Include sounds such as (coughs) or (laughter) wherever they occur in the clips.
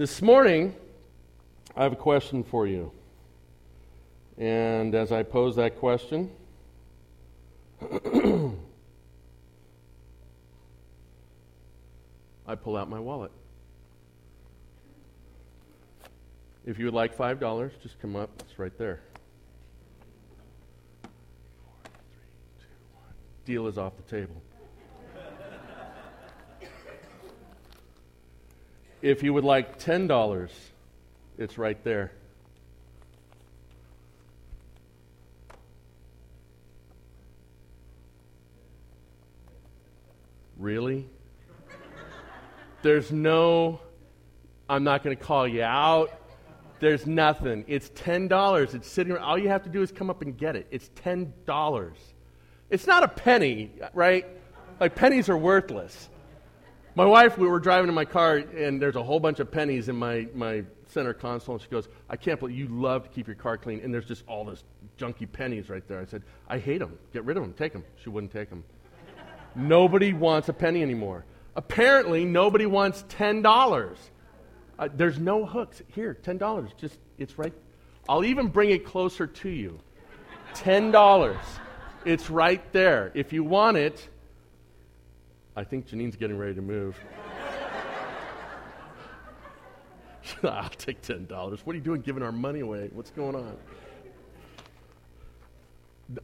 This morning, I have a question for you. And as I pose that question, (coughs) I pull out my wallet. If you would like $5, just come up. It's right there. Deal is off the table. If you would like $10, it's right there. Really? There's no, I'm not going to call you out. There's nothing. It's $10. It's sitting around. All you have to do is come up and get it. It's $10. It's not a penny, right? Like, pennies are worthless. My wife, we were driving in my car, and there's a whole bunch of pennies in my, my center console, and she goes, I can't believe you love to keep your car clean, and there's just all this junky pennies right there. I said, I hate them. Get rid of them. Take them. She wouldn't take them. nobody wants a penny anymore. Apparently, nobody wants $10. Uh, there's no hooks. Here, $10. Just, it's right. I'll even bring it closer to you. $10. It's right there. If you want it, I think Janine's getting ready to move. (laughs) I'll take $10. What are you doing giving our money away? What's going on?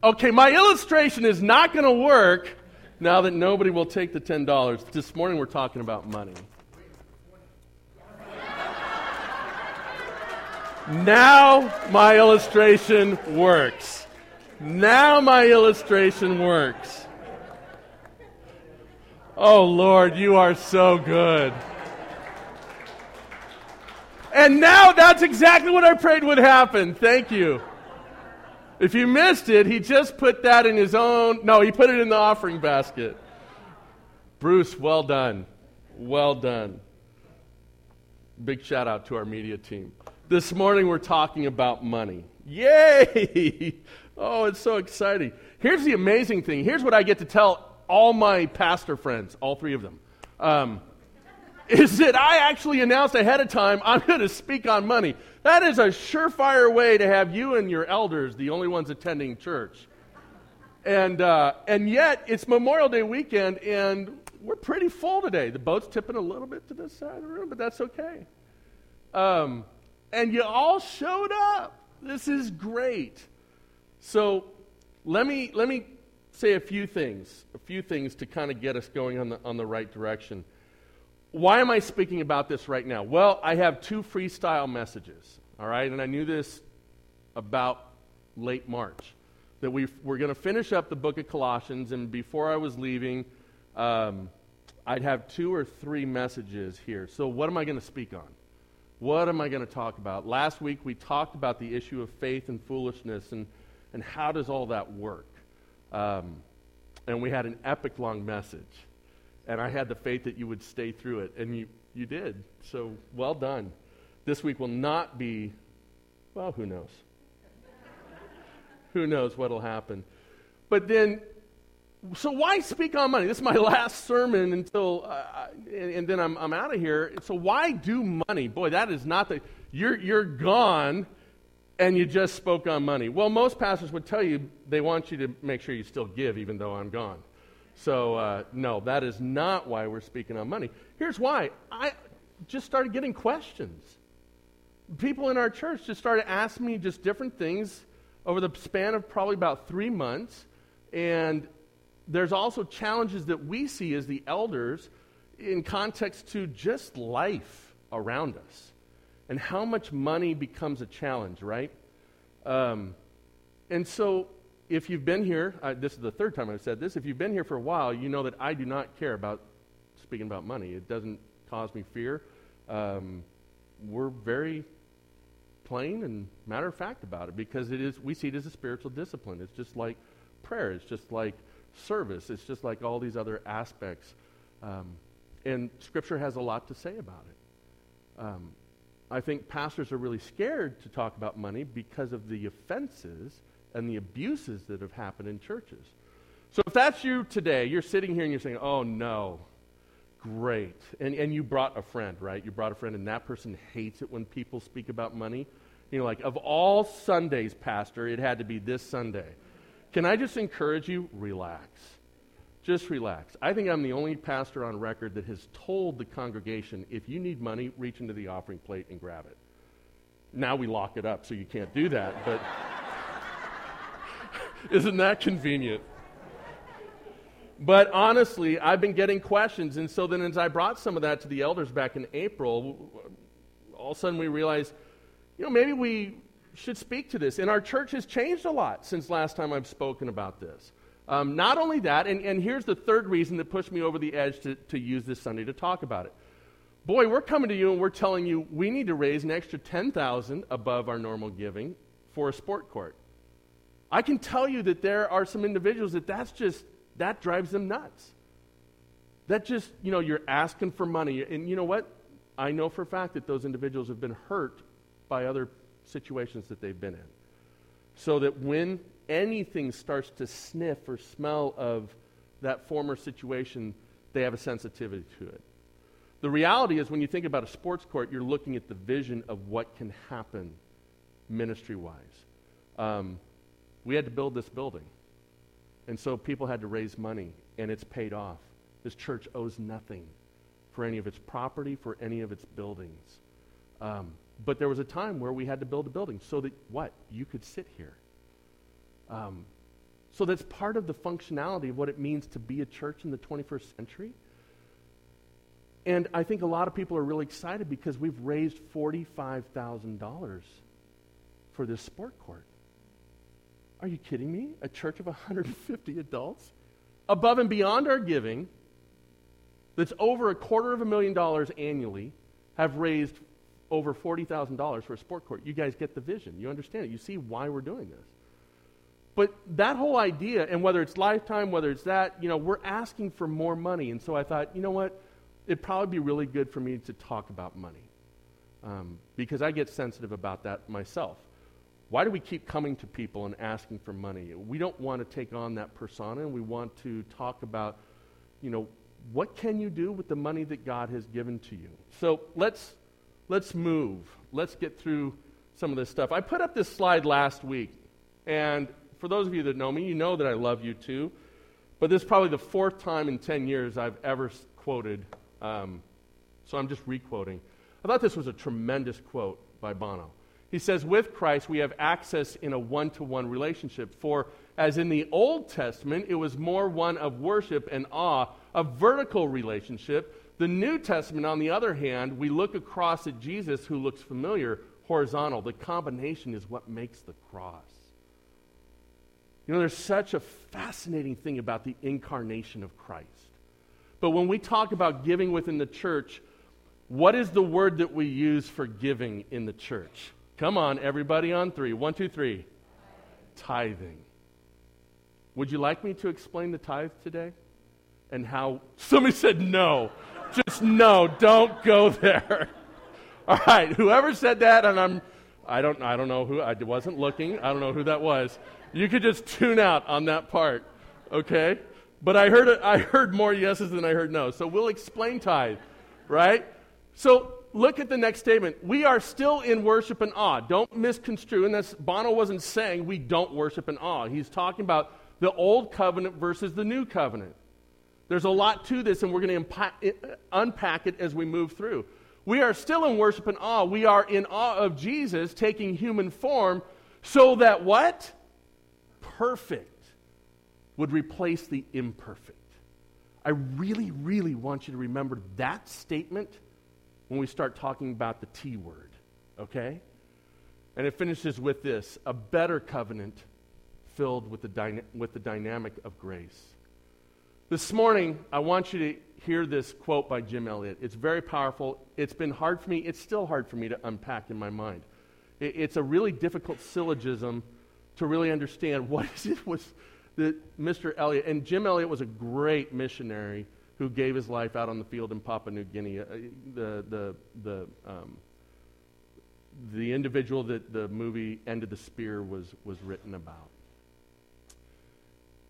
Okay, my illustration is not going to work now that nobody will take the $10. This morning we're talking about money. Now my illustration works. Now my illustration works. Oh Lord, you are so good. And now that's exactly what I prayed would happen. Thank you. If you missed it, he just put that in his own. No, he put it in the offering basket. Bruce, well done. Well done. Big shout out to our media team. This morning we're talking about money. Yay! (laughs) Oh, it's so exciting. Here's the amazing thing. Here's what I get to tell all my pastor friends, all three of them. Um, (laughs) is that I actually announced ahead of time I'm going to speak on money. That is a surefire way to have you and your elders the only ones attending church. And, uh, and yet, it's Memorial Day weekend, and we're pretty full today. The boat's tipping a little bit to this side of the room, but that's okay. Um, and you all showed up. This is great. So let me, let me say a few things, a few things to kind of get us going on the, on the right direction. Why am I speaking about this right now? Well, I have two freestyle messages, all right? And I knew this about late March, that we we're going to finish up the book of Colossians, and before I was leaving, um, I'd have two or three messages here. So, what am I going to speak on? What am I going to talk about? Last week we talked about the issue of faith and foolishness and, and how does all that work. Um, and we had an epic long message. And I had the faith that you would stay through it. And you, you did. So well done. This week will not be, well, who knows? who knows what will happen. But then so why speak on money? This is my (laughs) last sermon until, uh, and, and, then I'm, I'm out of here. So why do money? Boy, that is not the, you're, you're gone and you just spoke on money. Well, most pastors would tell you they want you to make sure you still give even though I'm gone. So uh, no, that is not why we're speaking on money. Here's why. I just started getting questions. People in our church just started asking me just different things over the span of probably about three months. And there's also challenges that we see as the elders in context to just life around us and how much money becomes a challenge, right? Um, and so, if you've been here, uh, this is the third time I've said this, if you've been here for a while, you know that I do not care about speaking about money. It doesn't cause me fear. Um, we're very plain and matter of fact about it because it is we see it as a spiritual discipline. It's just like prayer. It's just like service. It's just like all these other aspects. Um, and Scripture has a lot to say about it. Um, I think pastors are really scared to talk about money because of the offenses and the abuses that have happened in churches. So if that's you today, you're sitting here and you're saying, oh no, great. And, and you brought a friend, right? You brought a friend, and that person hates it when people speak about money. You know, like, of all Sundays, Pastor, it had to be this Sunday. Can I just encourage you? Relax. Just relax. I think I'm the only pastor on record that has told the congregation if you need money, reach into the offering plate and grab it. Now we lock it up so you can't do that, but (laughs) isn't that convenient? But honestly, I've been getting questions, and so then as I brought some of that to the elders back in April, all of a sudden we realized, you know, maybe we should speak to this. And our church has changed a lot since last time I've spoken about this. Um, not only that, and, and here's the third reason that pushed me over the edge to, to use this Sunday to talk about it. Boy, we're coming to you and we're telling you we need to raise an extra 10000 above our normal giving for a sport court. I can tell you that there are some individuals that that's just that drives them nuts. That just, you know, you're asking for money. And you know what? I know for a fact that those individuals have been hurt by other situations that they've been in. So that when anything starts to sniff or smell of that former situation, they have a sensitivity to it. The reality is, when you think about a sports court, you're looking at the vision of what can happen ministry wise. Um, we had to build this building. And so people had to raise money, and it's paid off. This church owes nothing for any of its property, for any of its buildings. Um, but there was a time where we had to build a building so that what? You could sit here. Um, so that's part of the functionality of what it means to be a church in the 21st century. And I think a lot of people are really excited because we've raised $45,000 for this sport court. Are you kidding me? A church of 150 adults? Above and beyond our giving, that's over a quarter of a million dollars annually, have raised over $40,000 for a sport court. You guys get the vision. You understand it. You see why we're doing this. But that whole idea, and whether it's lifetime, whether it's that, you know, we're asking for more money. And so I thought, you know what? It'd probably be really good for me to talk about money um, because I get sensitive about that myself. Why do we keep coming to people and asking for money? We don't want to take on that persona, and we want to talk about, you know, what can you do with the money that God has given to you? So let's let's move. Let's get through some of this stuff. I put up this slide last week, and for those of you that know me, you know that I love U2. But this is probably the fourth time in 10 years I've ever quoted, um, so I'm just requoting. I thought this was a tremendous quote by Bono. He says, with Christ, we have access in a one to one relationship. For as in the Old Testament, it was more one of worship and awe, a vertical relationship. The New Testament, on the other hand, we look across at Jesus who looks familiar, horizontal. The combination is what makes the cross. You know, there's such a fascinating thing about the incarnation of Christ. But when we talk about giving within the church, what is the word that we use for giving in the church? Come on, everybody on three. One, two, three. Tithing. Would you like me to explain the tithe today? And how somebody said no. Just no, don't go there. (laughs) All right, whoever said that, and I'm I don't I don't know who I wasn't looking. I don't know who that was. You could just tune out on that part. Okay? But I heard I heard more yeses than I heard no. So we'll explain tithe, right? So look at the next statement. We are still in worship and awe. Don't misconstrue. And that's, Bono wasn't saying we don't worship and awe. He's talking about the old covenant versus the new covenant. There's a lot to this, and we're going to unpack it as we move through. We are still in worship and awe. We are in awe of Jesus taking human form so that what? Perfect would replace the imperfect. I really, really want you to remember that statement when we start talking about the T word, okay? And it finishes with this a better covenant filled with the, dyna- with the dynamic of grace. This morning, I want you to hear this quote by Jim Elliot. It's very powerful. It's been hard for me, it's still hard for me to unpack in my mind. It, it's a really difficult syllogism to really understand what is it was that Mr. Elliot, and Jim Elliot was a great missionary who gave his life out on the field in Papua New Guinea. Uh, the, the, the, um, the individual that the movie End of the Spear was, was written about.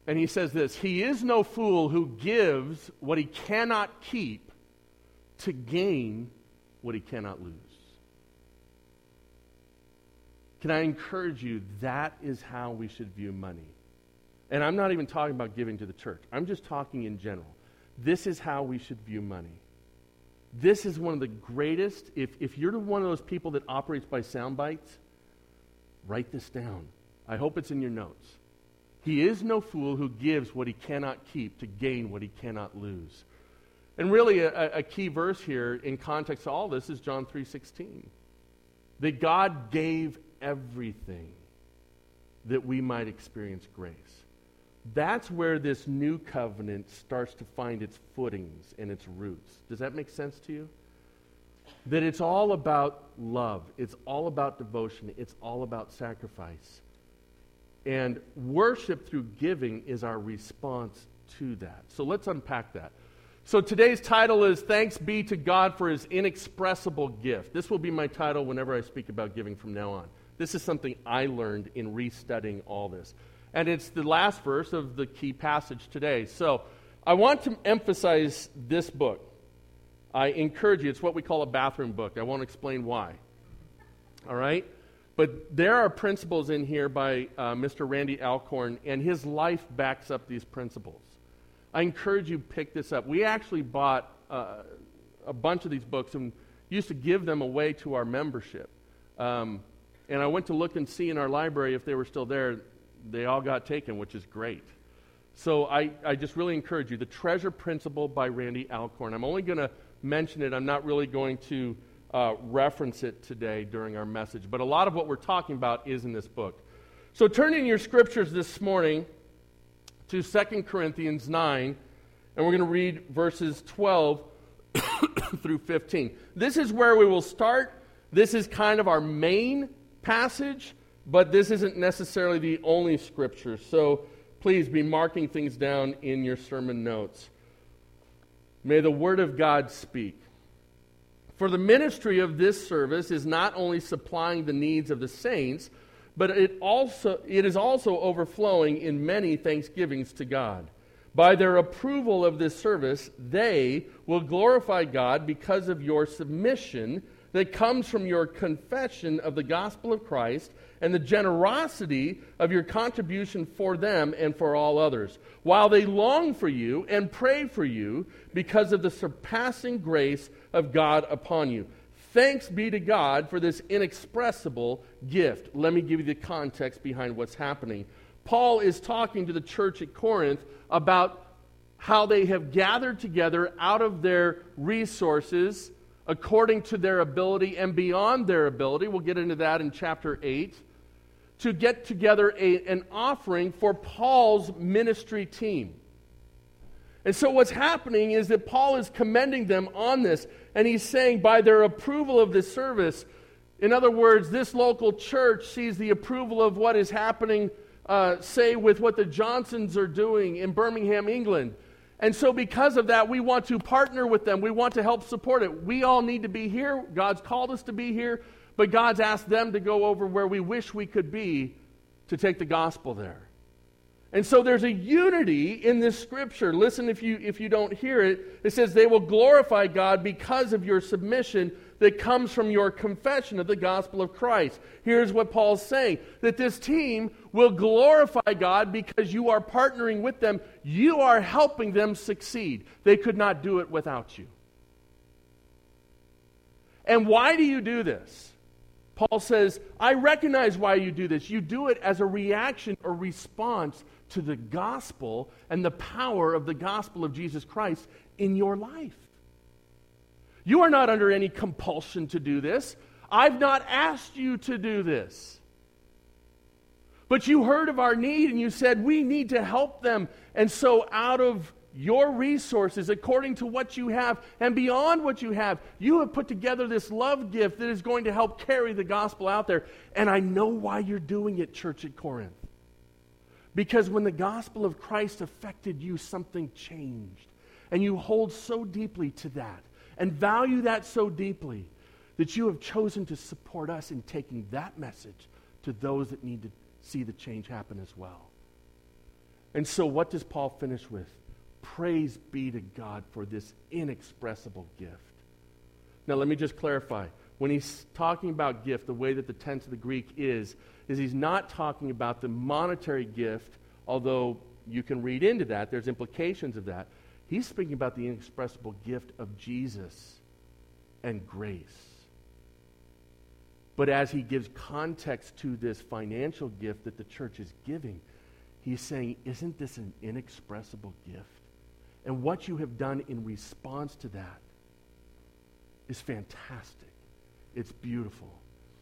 And he says this He is no fool who gives what he cannot keep to gain what he cannot lose. Can I encourage you? That is how we should view money. And I'm not even talking about giving to the church, I'm just talking in general. This is how we should view money. This is one of the greatest. If, if you're one of those people that operates by sound bites, write this down. I hope it's in your notes. He is no fool who gives what he cannot keep to gain what he cannot lose. And really, a, a key verse here in context to all this is John 3.16. That God gave everything that we might experience grace. That's where this new covenant starts to find its footings and its roots. Does that make sense to you? That it's all about love, it's all about devotion, it's all about sacrifice. And worship through giving is our response to that. So let's unpack that. So today's title is Thanks Be to God for His Inexpressible Gift. This will be my title whenever I speak about giving from now on. This is something I learned in restudying all this. And it's the last verse of the key passage today. So I want to emphasize this book. I encourage you, it's what we call a bathroom book. I won't explain why. All right? But there are principles in here by uh, Mr. Randy Alcorn, and his life backs up these principles. I encourage you pick this up. We actually bought uh, a bunch of these books and used to give them away to our membership. Um, and I went to look and see in our library if they were still there. They all got taken, which is great. So I, I just really encourage you. The Treasure Principle by Randy Alcorn. I'm only going to mention it. I'm not really going to uh, reference it today during our message. But a lot of what we're talking about is in this book. So turn in your scriptures this morning to 2 Corinthians 9, and we're going to read verses 12 (coughs) through 15. This is where we will start. This is kind of our main passage, but this isn't necessarily the only scripture. So please be marking things down in your sermon notes. May the Word of God speak. For the ministry of this service is not only supplying the needs of the saints, but it, also, it is also overflowing in many thanksgivings to God. By their approval of this service, they will glorify God because of your submission that comes from your confession of the gospel of Christ and the generosity of your contribution for them and for all others, while they long for you and pray for you because of the surpassing grace of God upon you. Thanks be to God for this inexpressible gift. Let me give you the context behind what's happening. Paul is talking to the church at Corinth about how they have gathered together out of their resources according to their ability and beyond their ability. We'll get into that in chapter 8 to get together a, an offering for Paul's ministry team. And so, what's happening is that Paul is commending them on this, and he's saying, by their approval of this service, in other words, this local church sees the approval of what is happening, uh, say, with what the Johnsons are doing in Birmingham, England. And so, because of that, we want to partner with them. We want to help support it. We all need to be here. God's called us to be here. But God's asked them to go over where we wish we could be to take the gospel there. And so there's a unity in this scripture. Listen if you, if you don't hear it. It says, They will glorify God because of your submission that comes from your confession of the gospel of Christ. Here's what Paul's saying that this team will glorify God because you are partnering with them. You are helping them succeed. They could not do it without you. And why do you do this? Paul says, I recognize why you do this. You do it as a reaction or response to the gospel and the power of the gospel of Jesus Christ in your life. You are not under any compulsion to do this. I've not asked you to do this. But you heard of our need and you said, we need to help them. And so, out of your resources according to what you have and beyond what you have. You have put together this love gift that is going to help carry the gospel out there. And I know why you're doing it, church at Corinth. Because when the gospel of Christ affected you, something changed. And you hold so deeply to that and value that so deeply that you have chosen to support us in taking that message to those that need to see the change happen as well. And so, what does Paul finish with? Praise be to God for this inexpressible gift. Now, let me just clarify. When he's talking about gift, the way that the tense of the Greek is, is he's not talking about the monetary gift, although you can read into that, there's implications of that. He's speaking about the inexpressible gift of Jesus and grace. But as he gives context to this financial gift that the church is giving, he's saying, Isn't this an inexpressible gift? And what you have done in response to that is fantastic. It's beautiful.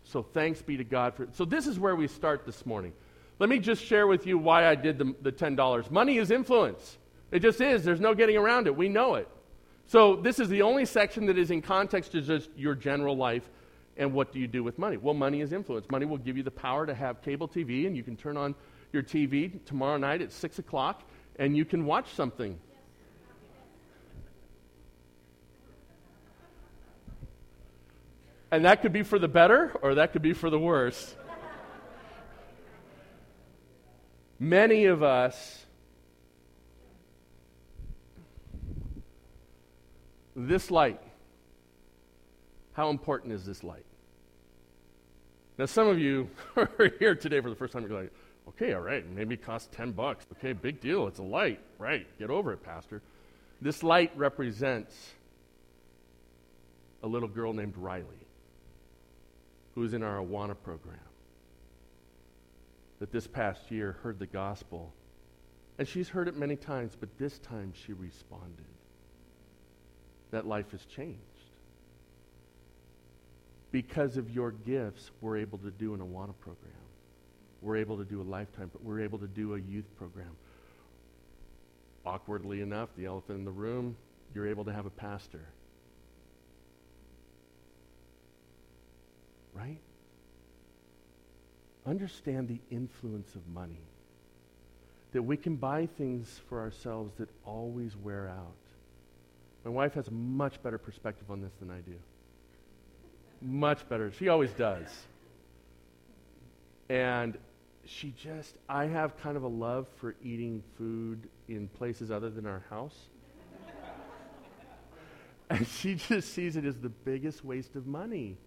So thanks be to God for it. So this is where we start this morning. Let me just share with you why I did the, the $10. Money is influence. It just is. There's no getting around it. We know it. So this is the only section that is in context to just your general life and what do you do with money? Well, money is influence. Money will give you the power to have cable TV, and you can turn on your TV tomorrow night at 6 o'clock, and you can watch something. And that could be for the better, or that could be for the worse. Many of us This light. How important is this light? Now, some of you (laughs) are here today for the first time. You're like, okay, all right, maybe it costs 10 bucks. Okay, big deal. It's a light. Right. Get over it, Pastor. This light represents a little girl named Riley who's in our Awana program that this past year heard the gospel. And she's heard it many times, but this time she responded that life has changed. Because of your gifts, we're able to do an Awana program. We're able to do a lifetime, but we're able to do a youth program. Awkwardly enough, the elephant in the room, you're able to have a pastor. Right? Understand the influence of money. That we can buy things for ourselves that always wear out. My wife has a much better perspective on this than I do. Much better. She always does. And she just, I have kind of a love for eating food in places other than our house. (laughs) and she just sees it as the biggest waste of money.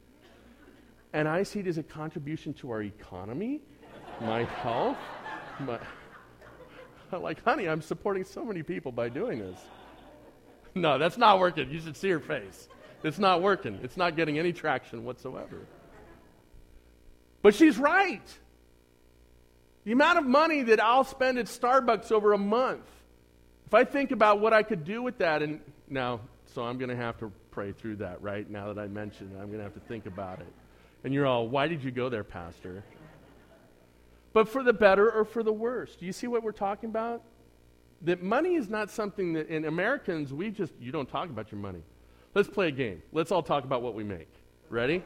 And I see it as a contribution to our economy, my health. My, (laughs) like, honey, I'm supporting so many people by doing this. (laughs) No, that's not working. You should see her face. It's not working. It's not getting any traction whatsoever. But she's right. The amount of money that I'll spend at Starbucks over a month, if I think about what I could do with that, and now, so I'm going to have to pray through that, right? Now that I mentioned it, I'm going to have to think about it. And you're all, why did you go there, Pastor? But for the better or for the worse. Do you see what we're talking about? That money is not something that, in Americans, we just, you don't talk about your money. Let's play a game. Let's all talk about what we make. Ready?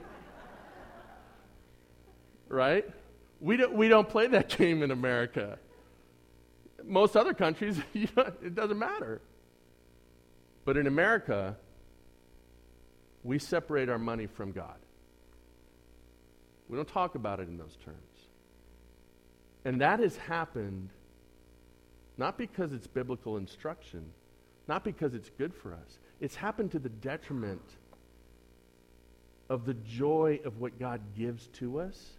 right? We don't, we don't play that (laughs) game in America. Most other countries, (laughs) it doesn't matter. But in America, we separate our money from God. We don't talk about it in those terms. And that has happened not because it's biblical instruction, not because it's good for us. It's happened to the detriment of the joy of what God gives to us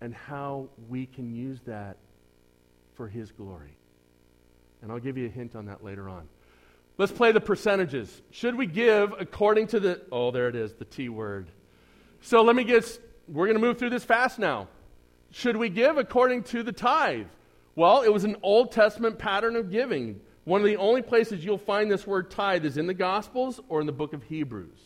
and how we can use that for His glory. And I'll give you a hint on that later on. Let's play the percentages. Should we give according to the, oh, there it is, the T word. So let me get, we're going to move through this fast now. Should we give according to the tithe? Well, it was an Old Testament pattern of giving. One of the only places you'll find this word tithe is in the Gospels or in the book of Hebrews.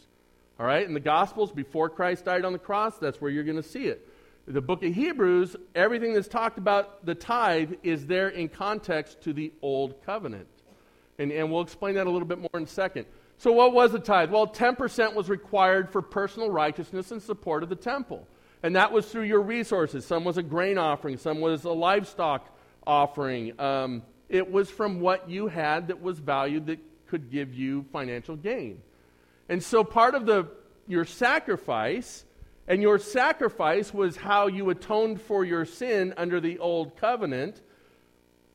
All right? In the Gospels, before Christ died on the cross, that's where you're going to see it. The book of Hebrews, everything that's talked about the tithe is there in context to the Old Covenant. And, and we'll explain that a little bit more in a second. So, what was the tithe? Well, 10% was required for personal righteousness and support of the temple. And that was through your resources. Some was a grain offering, some was a livestock offering. Um, it was from what you had that was valued that could give you financial gain. And so part of the, your sacrifice, and your sacrifice was how you atoned for your sin under the old covenant,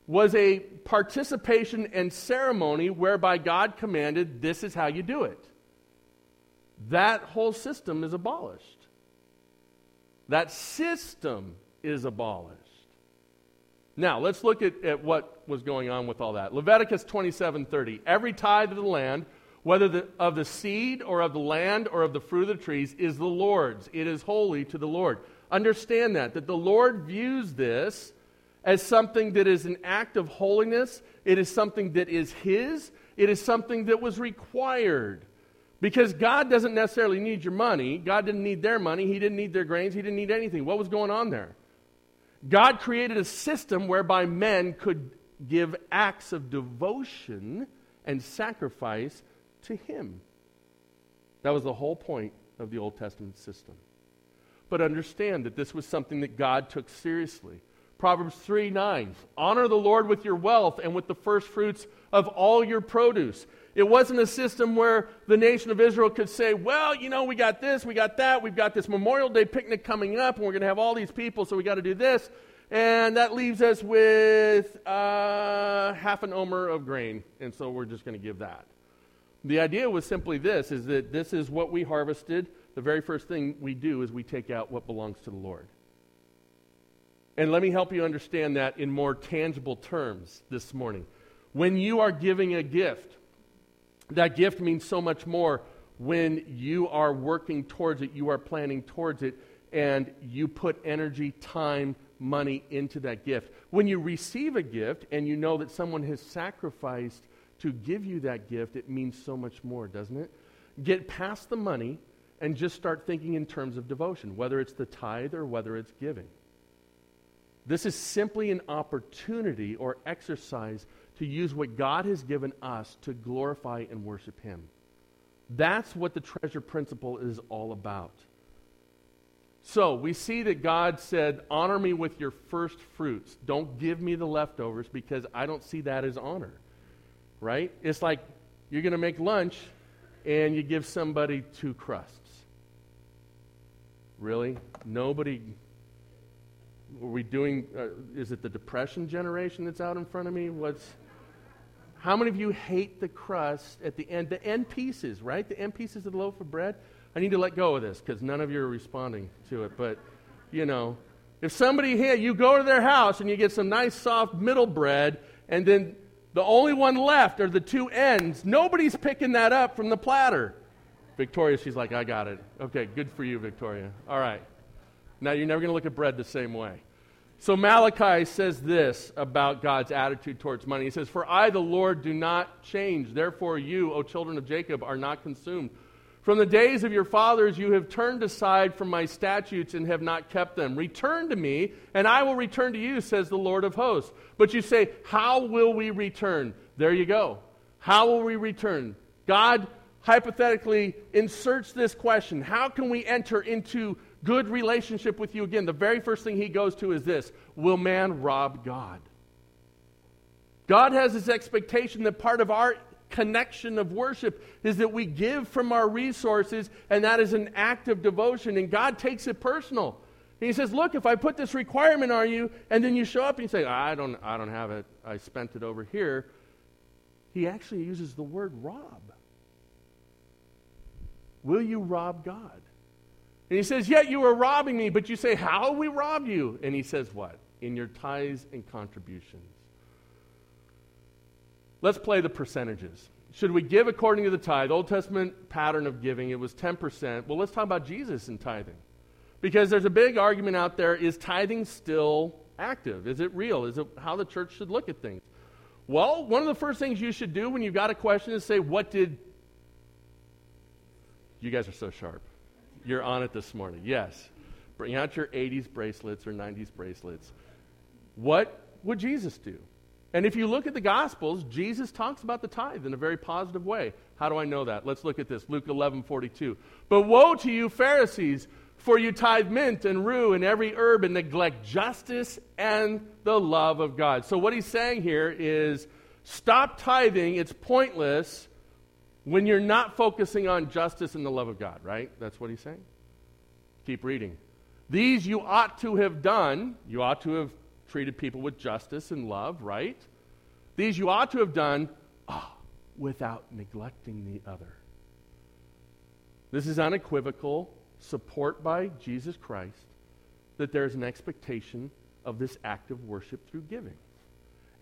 was a participation and ceremony whereby God commanded, This is how you do it. that whole system is abolished. That system is abolished. Now, let's look at, at what was going on with all that. Leviticus 27:30. Every tithe of the land, whether the, of the seed or of the land or of the fruit of the trees, is the Lord's. It is holy to the Lord. Understand that, that the Lord views this as something that is an act of holiness. It is something that is His. It is something that was required. Because God doesn't necessarily need your money. God didn't need their money. He didn't need their grains. He didn't need anything. What was going on there? God created a system whereby men could give acts of devotion and sacrifice to Him. That was the whole point of the Old Testament system. But understand that this was something that God took seriously. Proverbs 3 9. Honor the Lord with your wealth and with the first fruits of all your produce. It wasn't a system where the nation of Israel could say, well, you know, we got this, we got that, we've got this Memorial Day picnic coming up, and we're going to have all these people, so we got to do this. And that leaves us with uh, half an omer of grain, and so we're just going to give that. The idea was simply this, is that this is what we harvested. The very first thing we do is we take out what belongs to the Lord. And let me help you understand that in more tangible terms this morning. When you are giving a gift, that gift means so much more when you are working towards it, you are planning towards it, and you put energy, time, money into that gift. When you receive a gift and you know that someone has sacrificed to give you that gift, it means so much more, doesn't it? Get past the money and just start thinking in terms of devotion, whether it's the tithe or whether it's giving. This is simply an opportunity or exercise to use what God has given us to glorify and worship Him. That's what the treasure principle is all about. So we see that God said, Honor me with your first fruits. Don't give me the leftovers because I don't see that as honor. Right? It's like you're going to make lunch and you give somebody two crusts. Really? Nobody. Are we doing. Uh, is it the depression generation that's out in front of me? What's. How many of you hate the crust at the end, the end pieces, right? The end pieces of the loaf of bread? I need to let go of this because none of you are responding to it. But, you know, if somebody here, you go to their house and you get some nice soft middle bread, and then the only one left are the two ends, nobody's picking that up from the platter. Victoria, she's like, I got it. Okay, good for you, Victoria. All right. Now you're never going to look at bread the same way. So Malachi says this about God's attitude towards money. He says, For I, the Lord, do not change. Therefore, you, O children of Jacob, are not consumed. From the days of your fathers, you have turned aside from my statutes and have not kept them. Return to me, and I will return to you, says the Lord of hosts. But you say, How will we return? There you go. How will we return? God hypothetically inserts this question How can we enter into good relationship with you again, the very first thing he goes to is this Will man rob God? God has this expectation that part of our connection of worship is that we give from our resources, and that is an act of devotion, and God takes it personal. He says, Look, if I put this requirement on you, and then you show up and you say, I don't, I don't have it, I spent it over here, he actually uses the word rob. Will you rob God? And he says, Yet you were robbing me. But you say, How we rob you? And he says, What? In your tithes and contributions. Let's play the percentages. Should we give according to the tithe? Old Testament pattern of giving, it was 10%. Well, let's talk about Jesus and tithing. Because there's a big argument out there is tithing still active? Is it real? Is it how the church should look at things? Well, one of the first things you should do when you've got a question is say, What did. You guys are so sharp. You're on it this morning. Yes. Bring out your 80s bracelets or 90s bracelets. What would Jesus do? And if you look at the Gospels, Jesus talks about the tithe in a very positive way. How do I know that? Let's look at this. Luke 11 42. But woe to you, Pharisees, for you tithe mint and rue and every herb and neglect justice and the love of God. So, what he's saying here is stop tithing. It's pointless when you're not focusing on justice and the love of God, right? That's what he's saying. Keep reading. These you ought to have done. You ought to have treated people with justice and love, right? These you ought to have done oh, without neglecting the other. This is unequivocal support by Jesus Christ that there's an expectation of this act of worship through giving.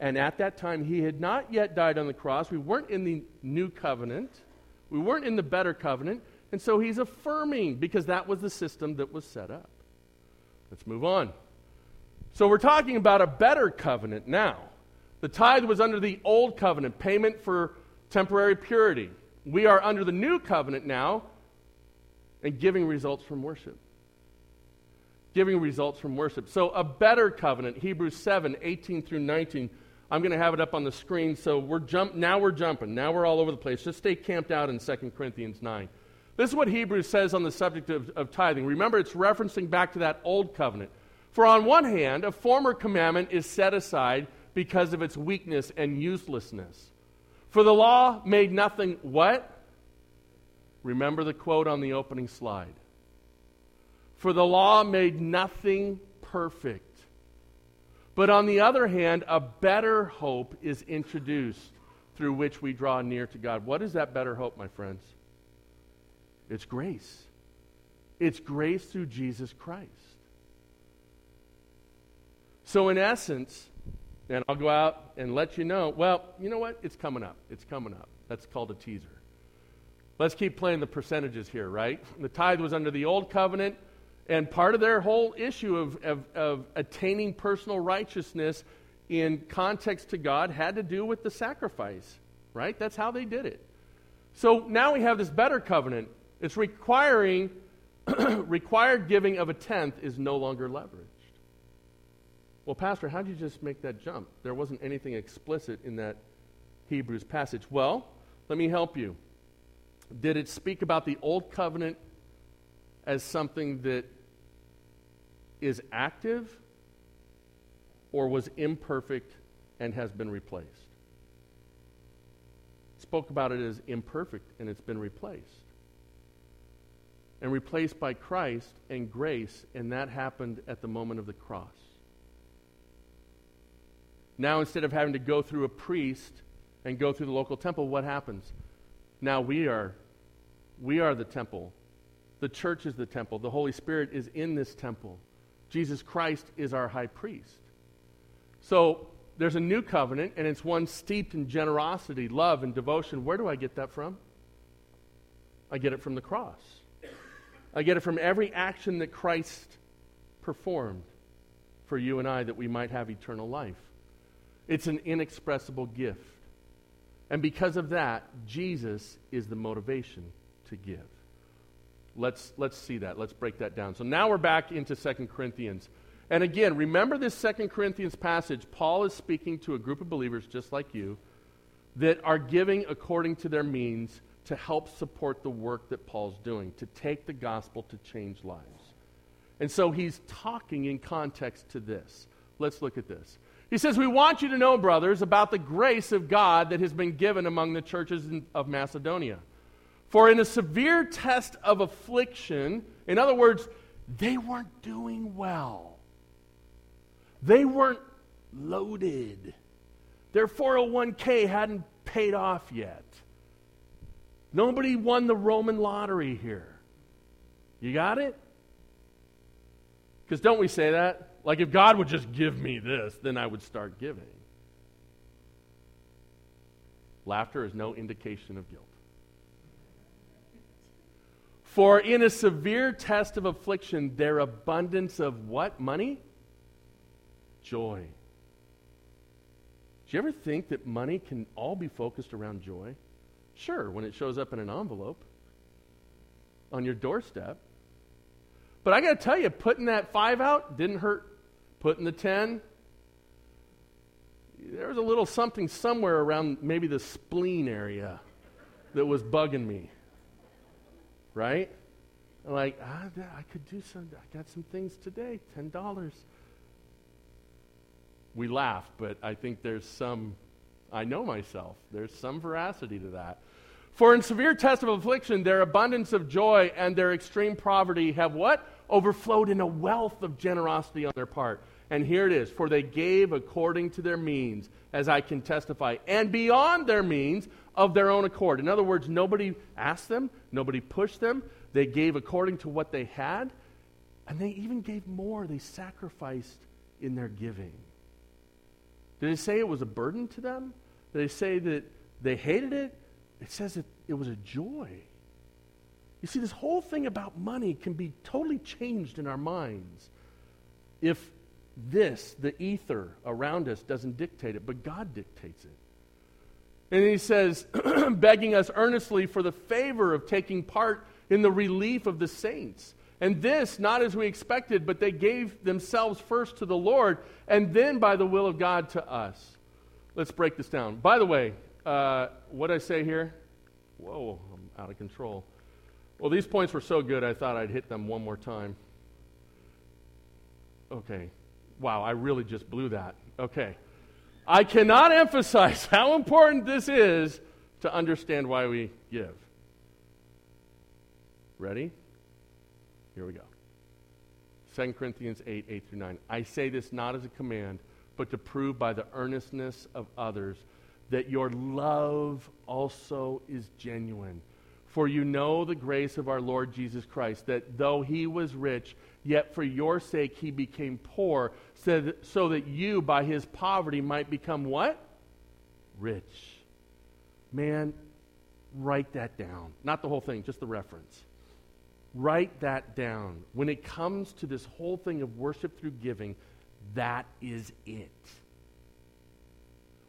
And at that time, he had not yet died on the cross. We weren't in the new covenant, we weren't in the better covenant. And so he's affirming because that was the system that was set up. Let's move on. So we're talking about a better covenant now. The tithe was under the old covenant, payment for temporary purity. We are under the new covenant now and giving results from worship. Giving results from worship. So a better covenant, Hebrews 7 18 through 19. I'm going to have it up on the screen. So we're jump, now we're jumping. Now we're all over the place. Just stay camped out in 2 Corinthians 9. This is what Hebrews says on the subject of, of tithing. Remember, it's referencing back to that old covenant. For on one hand, a former commandment is set aside because of its weakness and uselessness. For the law made nothing what? Remember the quote on the opening slide. For the law made nothing perfect. But on the other hand, a better hope is introduced through which we draw near to God. What is that better hope, my friends? It's grace. It's grace through Jesus Christ. So, in essence, and I'll go out and let you know, well, you know what? It's coming up. It's coming up. That's called a teaser. Let's keep playing the percentages here, right? The tithe was under the old covenant, and part of their whole issue of, of, of attaining personal righteousness in context to God had to do with the sacrifice, right? That's how they did it. So now we have this better covenant. It's requiring, (clears throat) required giving of a tenth is no longer leveraged. Well, Pastor, how did you just make that jump? There wasn't anything explicit in that Hebrews passage. Well, let me help you. Did it speak about the old covenant as something that is active or was imperfect and has been replaced? Spoke about it as imperfect and it's been replaced. And replaced by Christ and grace, and that happened at the moment of the cross. Now, instead of having to go through a priest and go through the local temple, what happens? Now we are, we are the temple. The church is the temple. The Holy Spirit is in this temple. Jesus Christ is our high priest. So there's a new covenant, and it's one steeped in generosity, love, and devotion. Where do I get that from? I get it from the cross. I get it from every action that Christ performed for you and I that we might have eternal life. It's an inexpressible gift. And because of that, Jesus is the motivation to give. Let's, let's see that. Let's break that down. So now we're back into 2 Corinthians. And again, remember this 2 Corinthians passage. Paul is speaking to a group of believers just like you that are giving according to their means to help support the work that Paul's doing, to take the gospel to change lives. And so he's talking in context to this. Let's look at this. He says, We want you to know, brothers, about the grace of God that has been given among the churches of Macedonia. For in a severe test of affliction, in other words, they weren't doing well. They weren't loaded. Their 401k hadn't paid off yet. Nobody won the Roman lottery here. You got it? Because don't we say that? Like, if God would just give me this, then I would start giving. Laughter is no indication of guilt. For in a severe test of affliction, their abundance of what? Money? Joy. Do you ever think that money can all be focused around joy? Sure, when it shows up in an envelope on your doorstep. But I got to tell you, putting that five out didn't hurt Putting the 10, there was a little something somewhere around maybe the spleen area that was bugging me. Right? Like, ah, I could do some, I got some things today, $10. We laugh, but I think there's some, I know myself, there's some veracity to that. For in severe test of affliction, their abundance of joy and their extreme poverty have what? Overflowed in a wealth of generosity on their part. And here it is For they gave according to their means, as I can testify, and beyond their means of their own accord. In other words, nobody asked them, nobody pushed them. They gave according to what they had, and they even gave more. They sacrificed in their giving. Did it say it was a burden to them? Did it say that they hated it? It says that it was a joy. You see, this whole thing about money can be totally changed in our minds if this, the ether around us, doesn't dictate it, but God dictates it. And he says, (clears throat) begging us earnestly for the favor of taking part in the relief of the saints. And this, not as we expected, but they gave themselves first to the Lord, and then by the will of God to us. Let's break this down. By the way, uh, what I say here? Whoa, I'm out of control. Well, these points were so good, I thought I'd hit them one more time. Okay. Wow, I really just blew that. Okay. I cannot emphasize (laughs) how important this is to understand why we give. Ready? Here we go. 2 Corinthians 8, 8 through 9. I say this not as a command, but to prove by the earnestness of others that your love also is genuine. For you know the grace of our Lord Jesus Christ, that though he was rich, yet for your sake he became poor, so that, so that you by his poverty might become what? Rich. Man, write that down. Not the whole thing, just the reference. Write that down. When it comes to this whole thing of worship through giving, that is it.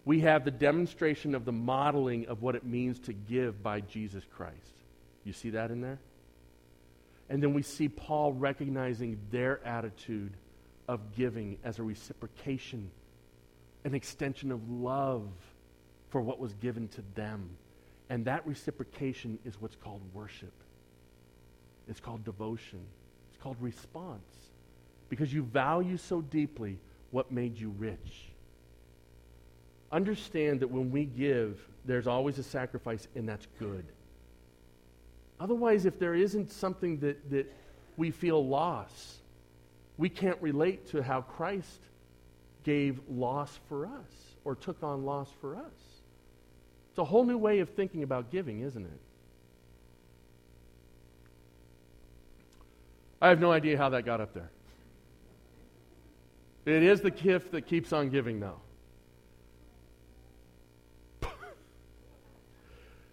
We have the demonstration of the modeling of what it means to give by Jesus Christ. You see that in there? And then we see Paul recognizing their attitude of giving as a reciprocation, an extension of love for what was given to them. And that reciprocation is what's called worship. It's called devotion. It's called response. Because you value so deeply what made you rich. Understand that when we give, there's always a sacrifice, and that's good. Otherwise, if there isn't something that, that we feel loss, we can't relate to how Christ gave loss for us or took on loss for us. It's a whole new way of thinking about giving, isn't it? I have no idea how that got up there. It is the gift that keeps on giving, though. (laughs)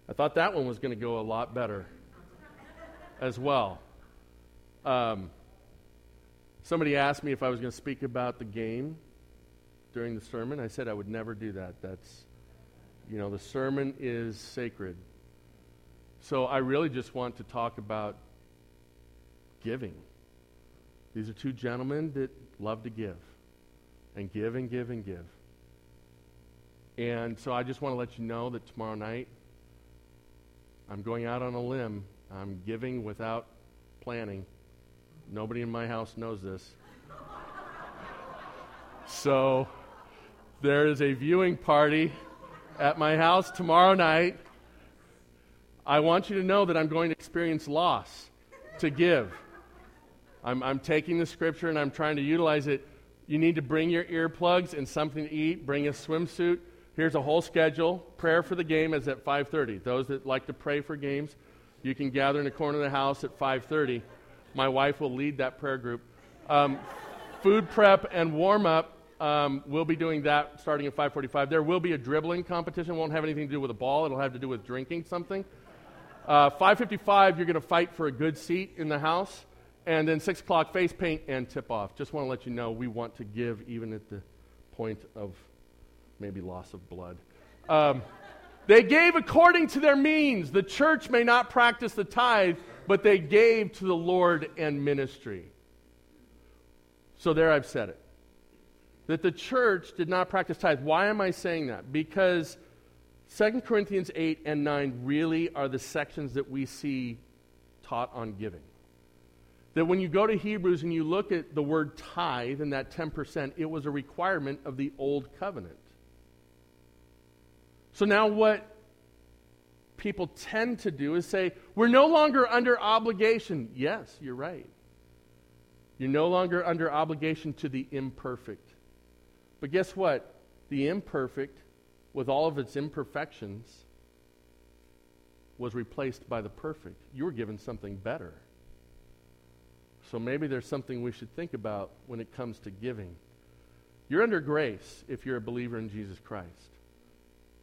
I thought that one was going to go a lot better as well. Um, somebody asked me if I was going to speak about the game during the sermon. I said I would never do that. That's, you know, the sermon is sacred. So I really just want to talk about giving. These are two gentlemen that love to give and give and give and give. And so I just want to let you know that tomorrow night I'm going out on a limb. I'm giving without planning. Nobody in my house knows this. so there is a viewing party at my house tomorrow night. I want you to know that I'm going to experience loss to give. I'm, I'm taking the scripture and I'm trying to utilize it. You need to bring your earplugs and something to eat. Bring a swimsuit. Here's a whole schedule. Prayer for the game is at 5:30. Those that like to pray for games, you can gather in the corner of the house at 5:30. My wife will lead that prayer group. Um, food prep and warm up. Um, we'll be doing that starting at 5:45. There will be a dribbling competition. Won't have anything to do with a ball. It'll have to do with drinking something. Uh, 5:55. You're going to fight for a good seat in the house. And then 6 o'clock, face paint and tip off. Just want to let you know we want to give even at the point of maybe loss of blood. Um, they gave according to their means. The church may not practice the tithe, but they gave to the Lord and ministry. So there I've said it. That the church did not practice tithe. Why am I saying that? Because 2 Corinthians 8 and 9 really are the sections that we see taught on giving that when you go to Hebrews and you look at the word tithe and that 10%, it was a requirement of the old covenant. So now what people tend to do is say, we're no longer under obligation. Yes, you're right. You're no longer under obligation to the imperfect. But guess what? The imperfect, with all of its imperfections, was replaced by the perfect. You were given something better. So maybe there's something we should think about when it comes to giving. You're under grace if you're a believer in Jesus Christ.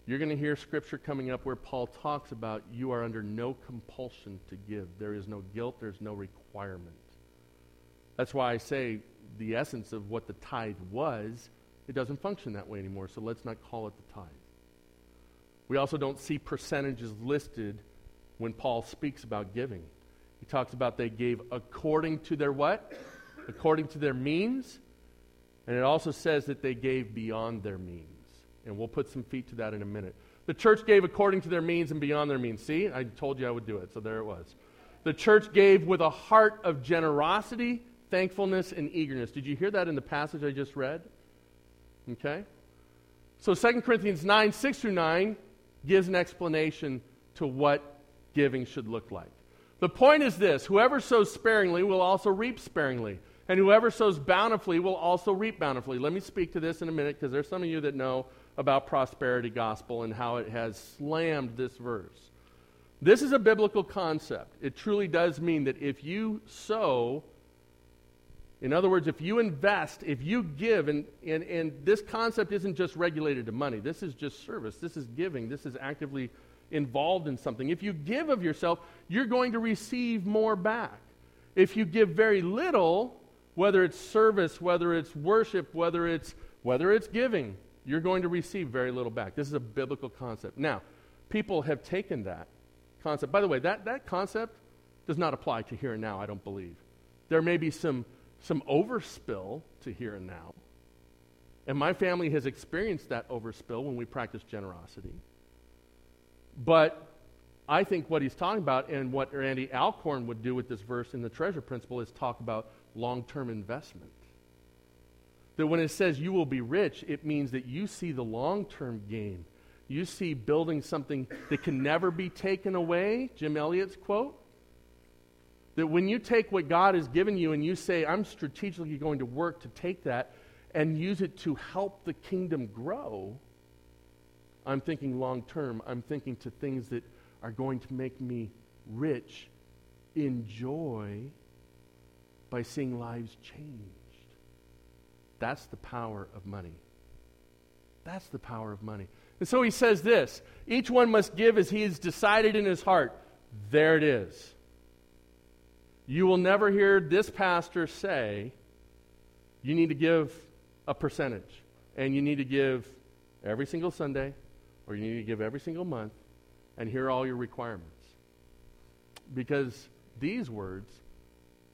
You're going to hear scripture coming up where Paul talks about you are under no compulsion to give. There is no guilt, there's no requirement. That's why I say the essence of what the tithe was, it doesn't function that way anymore, so let's not call it the tithe. We also don't see percentages listed when Paul speaks about giving. He talks about they gave according to their what? According to their means. And it also says that they gave beyond their means. And we'll put some feet to that in a minute. The church gave according to their means and beyond their means. See, I told you I would do it, so there it was. The church gave with a heart of generosity, thankfulness, and eagerness. Did you hear that in the passage I just read? Okay? So 2 Corinthians 9, 6 through 9 gives an explanation to what giving should look like. The point is this whoever sows sparingly will also reap sparingly, and whoever sows bountifully will also reap bountifully. Let me speak to this in a minute because there's some of you that know about prosperity gospel and how it has slammed this verse. This is a biblical concept. It truly does mean that if you sow, in other words, if you invest, if you give, and, and, and this concept isn't just regulated to money, this is just service, this is giving, this is actively involved in something. If you give of yourself, you're going to receive more back. If you give very little, whether it's service, whether it's worship, whether it's whether it's giving, you're going to receive very little back. This is a biblical concept. Now, people have taken that concept. By the way, that, that concept does not apply to here and now, I don't believe. There may be some, some overspill to here and now. And my family has experienced that overspill when we practice generosity. But I think what he's talking about and what Randy Alcorn would do with this verse in the treasure principle is talk about long term investment. That when it says you will be rich, it means that you see the long term gain. You see building something that can never be taken away, Jim Elliot's quote. That when you take what God has given you and you say, I'm strategically going to work to take that and use it to help the kingdom grow, I'm thinking long term. I'm thinking to things that are going to make me rich in joy by seeing lives changed. That's the power of money. That's the power of money. And so he says this each one must give as he has decided in his heart. There it is. You will never hear this pastor say, you need to give a percentage, and you need to give every single Sunday, or you need to give every single month, and here are all your requirements. Because these words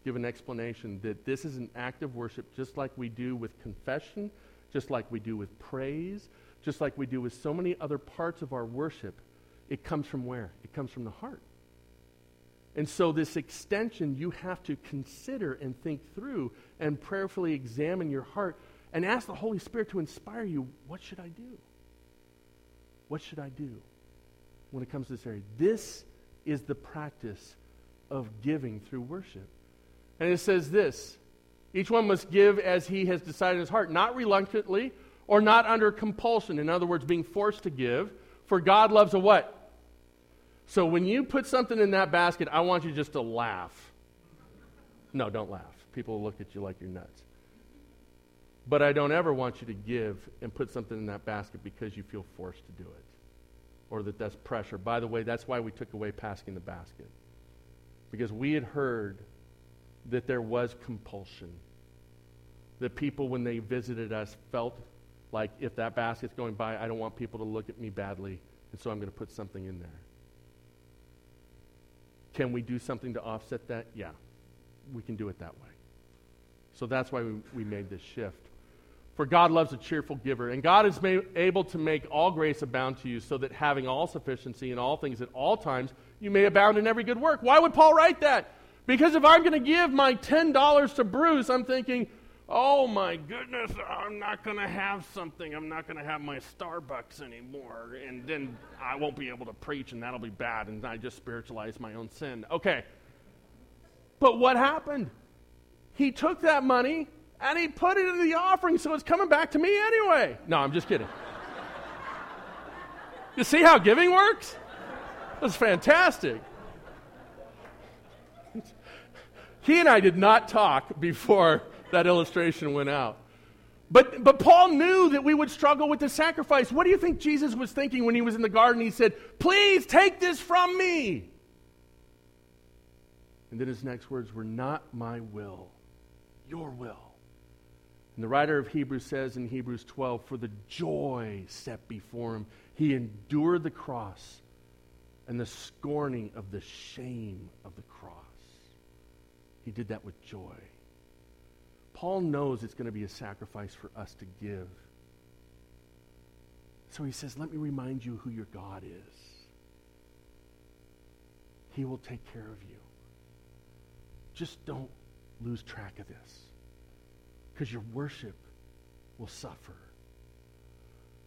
give an explanation that this is an act of worship just like we do with confession, just like we do with praise, just like we do with so many other parts of our worship. It comes from where? It comes from the heart. And so, this extension you have to consider and think through and prayerfully examine your heart and ask the Holy Spirit to inspire you what should I do? What should I do when it comes to this area? This is the practice of giving through worship. And it says this each one must give as he has decided in his heart, not reluctantly or not under compulsion. In other words, being forced to give. For God loves a what? So when you put something in that basket, I want you just to laugh. No, don't laugh. People will look at you like you're nuts. But I don't ever want you to give and put something in that basket because you feel forced to do it or that that's pressure. By the way, that's why we took away passing the basket. Because we had heard that there was compulsion. That people, when they visited us, felt like if that basket's going by, I don't want people to look at me badly, and so I'm going to put something in there. Can we do something to offset that? Yeah, we can do it that way. So that's why we, we made this shift. For God loves a cheerful giver, and God is able to make all grace abound to you, so that having all sufficiency in all things at all times, you may abound in every good work. Why would Paul write that? Because if I'm going to give my $10 to Bruce, I'm thinking, oh my goodness, I'm not going to have something. I'm not going to have my Starbucks anymore. And then I won't be able to preach, and that'll be bad. And I just spiritualize my own sin. Okay. But what happened? He took that money and he put it in the offering, so it's coming back to me anyway. No, I'm just kidding. you see how giving works? That's fantastic. He and I did not talk before that illustration went out. But, but Paul knew that we would struggle with the sacrifice. What do you think Jesus was thinking when he was in the garden? He said, Please take this from me. And then his next words were, Not my will, your will. And the writer of Hebrews says in Hebrews 12, For the joy set before him, he endured the cross and the scorning of the shame of the cross. He did that with joy. Paul knows it's going to be a sacrifice for us to give. So he says, Let me remind you who your God is. He will take care of you. Just don't lose track of this because your worship will suffer.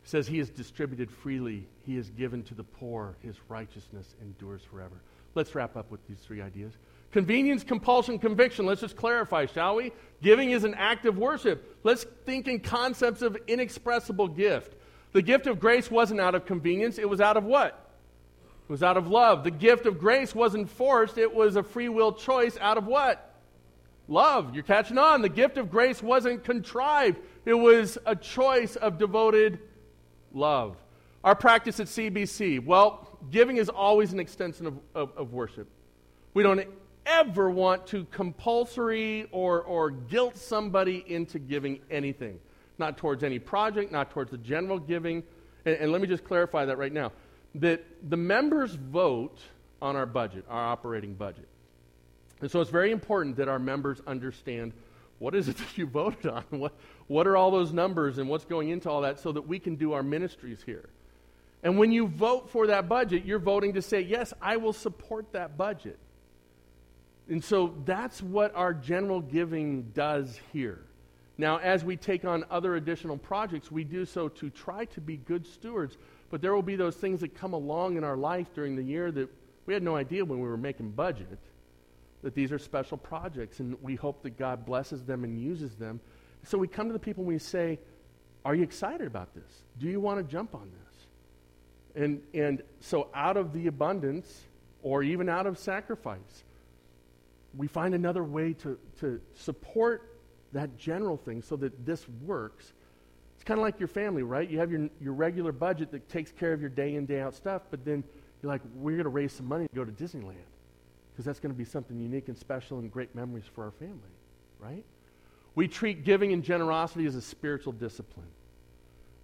He says, He has distributed freely, He has given to the poor, His righteousness endures forever. Let's wrap up with these three ideas. Convenience, compulsion, conviction. Let's just clarify, shall we? Giving is an act of worship. Let's think in concepts of inexpressible gift. The gift of grace wasn't out of convenience, it was out of what? It was out of love. The gift of grace wasn't forced, it was a free will choice out of what? Love. You're catching on. The gift of grace wasn't contrived, it was a choice of devoted love. Our practice at CBC, well, giving is always an extension of, of, of worship. We don't ever want to compulsory or, or guilt somebody into giving anything. Not towards any project, not towards the general giving. And, and let me just clarify that right now. That the members vote on our budget, our operating budget. And so it's very important that our members understand what is it (laughs) that you voted on? What, what are all those numbers and what's going into all that so that we can do our ministries here? And when you vote for that budget, you're voting to say, yes, I will support that budget. And so that's what our general giving does here. Now, as we take on other additional projects, we do so to try to be good stewards, but there will be those things that come along in our life during the year that we had no idea when we were making budget that these are special projects, and we hope that God blesses them and uses them. So we come to the people and we say, Are you excited about this? Do you want to jump on this? And, and so, out of the abundance, or even out of sacrifice, we find another way to, to support that general thing so that this works. It's kind of like your family, right? You have your, your regular budget that takes care of your day in, day out stuff, but then you're like, we're going to raise some money to go to Disneyland because that's going to be something unique and special and great memories for our family, right? We treat giving and generosity as a spiritual discipline.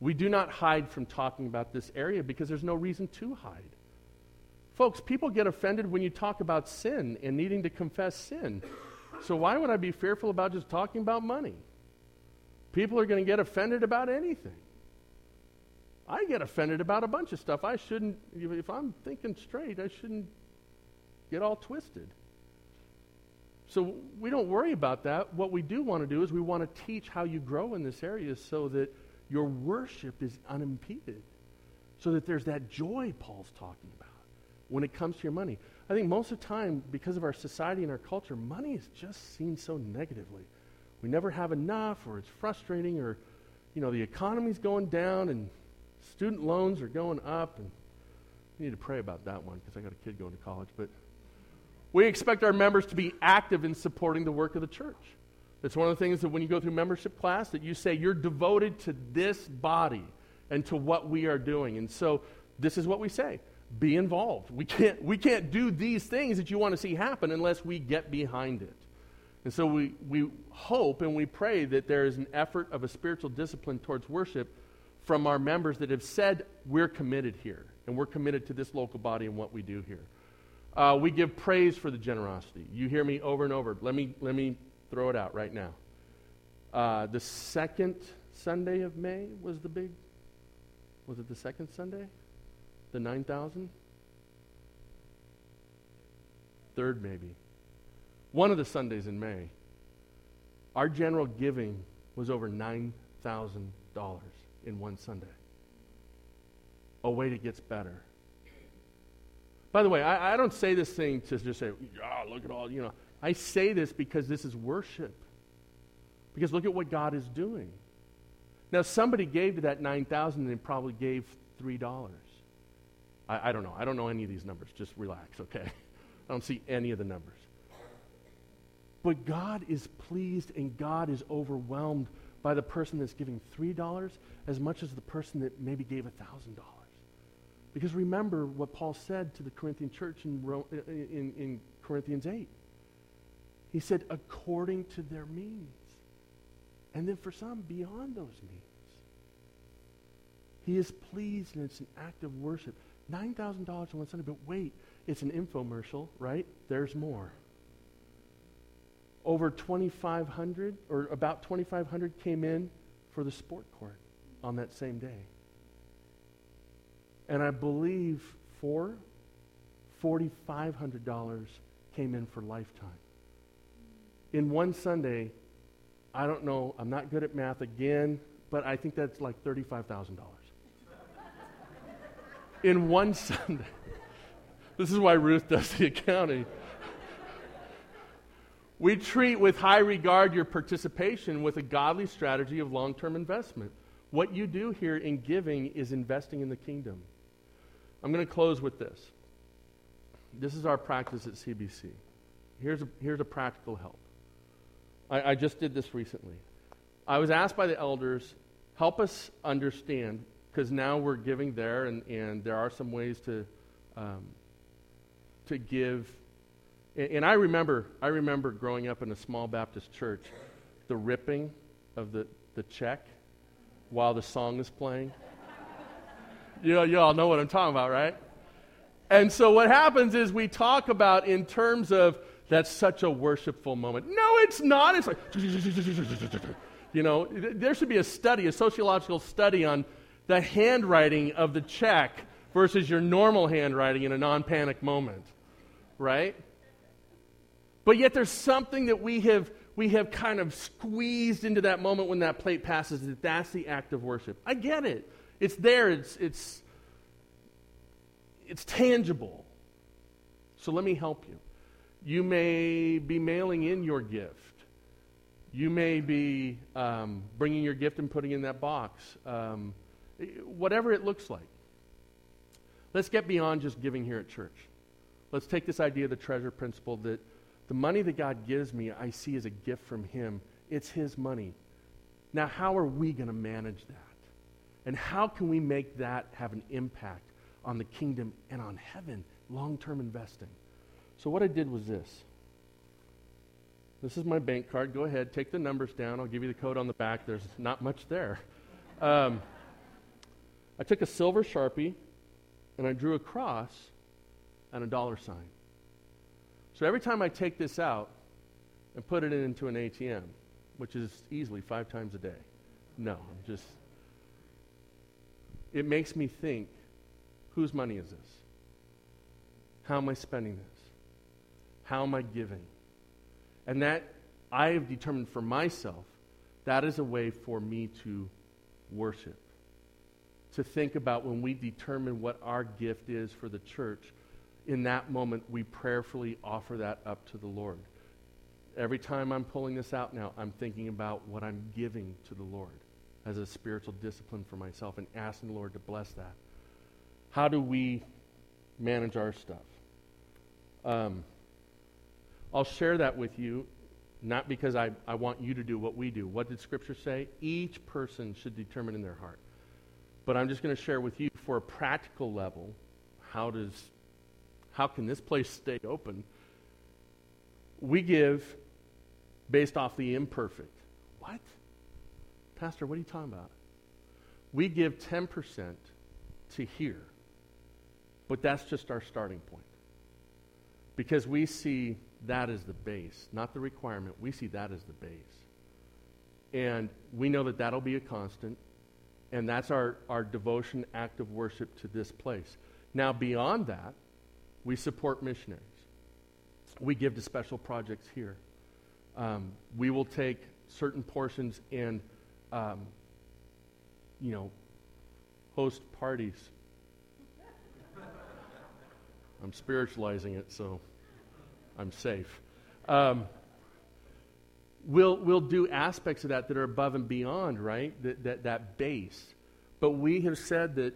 We do not hide from talking about this area because there's no reason to hide. Folks, people get offended when you talk about sin and needing to confess sin. So why would I be fearful about just talking about money? People are going to get offended about anything. I get offended about a bunch of stuff. I shouldn't, if I'm thinking straight, I shouldn't get all twisted. So we don't worry about that. What we do want to do is we want to teach how you grow in this area so that your worship is unimpeded, so that there's that joy Paul's talking about when it comes to your money. I think most of the time, because of our society and our culture, money is just seen so negatively. We never have enough, or it's frustrating, or, you know, the economy's going down and student loans are going up. And we need to pray about that one because I got a kid going to college. But we expect our members to be active in supporting the work of the church. It's one of the things that when you go through membership class that you say you're devoted to this body and to what we are doing. And so this is what we say be involved. We can't, we can't do these things that you want to see happen unless we get behind it. And so we, we hope and we pray that there is an effort of a spiritual discipline towards worship from our members that have said, we're committed here, and we're committed to this local body and what we do here. Uh, we give praise for the generosity. You hear me over and over. Let me, let me throw it out right now. Uh, the second Sunday of May was the big, was it the second Sunday? The 9,000? Third, maybe. One of the Sundays in May, our general giving was over $9,000 in one Sunday. Oh, wait, it gets better. By the way, I, I don't say this thing to just say, oh, look at all, you know. I say this because this is worship. Because look at what God is doing. Now, somebody gave to that 9,000 and probably gave $3. I, I don't know. I don't know any of these numbers. Just relax, okay? (laughs) I don't see any of the numbers. But God is pleased and God is overwhelmed by the person that's giving $3 as much as the person that maybe gave $1,000. Because remember what Paul said to the Corinthian church in, in, in Corinthians 8. He said, according to their means. And then for some, beyond those means. He is pleased and it's an act of worship. $9,000 on one Sunday, but wait, it's an infomercial, right? There's more. Over 2,500, or about 2,500 came in for the sport court on that same day. And I believe four, $4,500 came in for lifetime. In one Sunday, I don't know, I'm not good at math again, but I think that's like $35,000. In one Sunday. (laughs) This is why Ruth does the accounting. we treat with high regard your participation with a godly strategy of long term investment. What you do here in giving is investing in the kingdom. I'm going to close with this. This is our practice at CBC. Here's a, here's a practical help. I, I just did this recently. I was asked by the elders, help us understand, because now we're giving there, and, and there are some ways to, um, to give. And, and I remember, I remember growing up in a small Baptist church, the ripping of the, the check while the song is playing. (laughs) you know, you all know what I'm talking about, right? And so what happens is we talk about in terms of that's such a worshipful moment. No, it's not. It's like, (laughs) you know, there should be a study, a sociological study on the handwriting of the check versus your normal handwriting in a non panic moment, right? But yet there's something that we have, we have kind of squeezed into that moment when that plate passes that that's the act of worship. I get it. It's there, it's, it's, it's tangible. So let me help you. You may be mailing in your gift. You may be um, bringing your gift and putting in that box. Um, whatever it looks like. Let's get beyond just giving here at church. Let's take this idea of the treasure principle that the money that God gives me, I see as a gift from Him. It's His money. Now, how are we going to manage that? And how can we make that have an impact on the kingdom and on heaven, long term investing? So, what I did was this. This is my bank card. Go ahead, take the numbers down. I'll give you the code on the back. There's not much there. Um, I took a silver sharpie and I drew a cross and a dollar sign. So every time I take this out and put it into an ATM, which is easily five times a day, no, I'm just, it makes me think whose money is this? How am I spending this? How am I giving? And that I have determined for myself that is a way for me to worship to think about when we determine what our gift is for the church. In that moment, we prayerfully offer that up to the Lord. Every time I'm pulling this out now, I'm thinking about what I'm giving to the Lord as a spiritual discipline for myself and asking the Lord to bless that. How do we manage our stuff? Um, I'll share that with you, not because I, I want you to do what we do. What did Scripture say? Each person should determine in their heart but I'm just going to share with you for a practical level how does how can this place stay open? We give based off the imperfect. What? Pastor, what are you talking about? We give 10% to here. But that's just our starting point. Because we see that as the base, not the requirement. We see that as the base. And we know that that'll be a constant. And that's our, our devotion, act of worship to this place. Now, beyond that, we support missionaries. We give to special projects here. Um, we will take certain portions and, um, you know, host parties. I'm spiritualizing it, so I'm safe. Um, we'll, we'll do aspects of that that are above and beyond, right? That, that, that base. But we have said that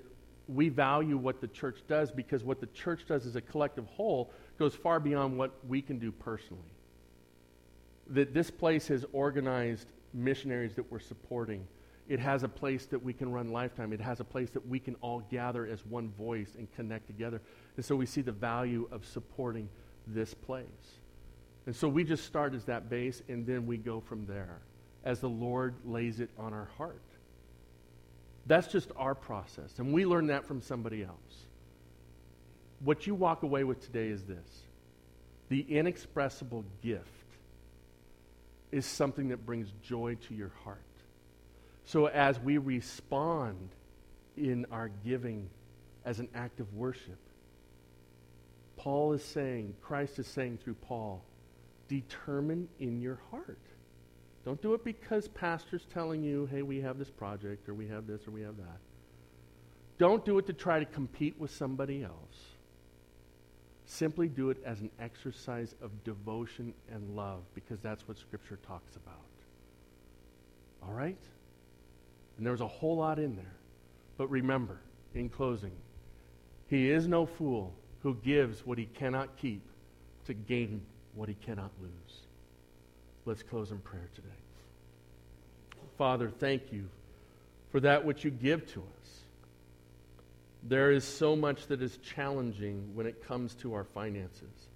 we value what the church does because what the church does as a collective whole goes far beyond what we can do personally. That this place has organized missionaries that we're supporting. It has a place that we can run lifetime. It has a place that we can all gather as one voice and connect together. And so we see the value of supporting this place. And so we just start as that base and then we go from there as the Lord lays it on our heart. That's just our process. And we learn that from somebody else. What you walk away with today is this the inexpressible gift is something that brings joy to your heart. So as we respond in our giving as an act of worship, Paul is saying, Christ is saying through Paul, determine in your heart don't do it because pastor's telling you, hey, we have this project, or we have this, or we have that. Don't do it to try to compete with somebody else. Simply do it as an exercise of devotion and love, because that's what Scripture talks about. All right? And there's a whole lot in there. But remember, in closing, he is no fool who gives what he cannot keep to gain what he cannot lose. Let's close in prayer today. Father, thank you for that which you give to us. There is so much that is challenging when it comes to our finances.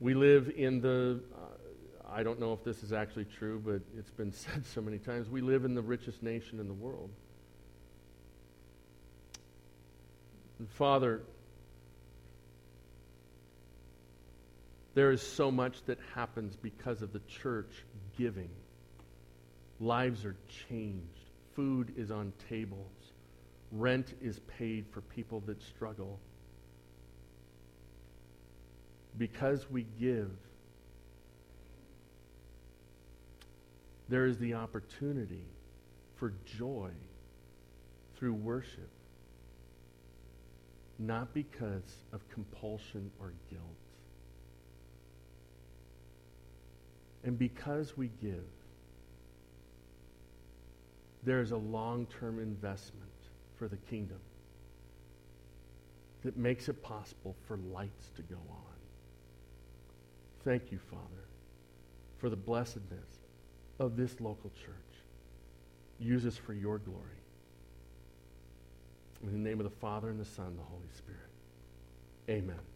We live in the, uh, I don't know if this is actually true, but it's been (laughs) said so many times. We live in the richest nation in the world. And Father, There is so much that happens because of the church giving. Lives are changed. Food is on tables. Rent is paid for people that struggle. Because we give, there is the opportunity for joy through worship, not because of compulsion or guilt. And because we give, there is a long term investment for the kingdom that makes it possible for lights to go on. Thank you, Father, for the blessedness of this local church. Use us for your glory. In the name of the Father, and the Son, and the Holy Spirit. Amen.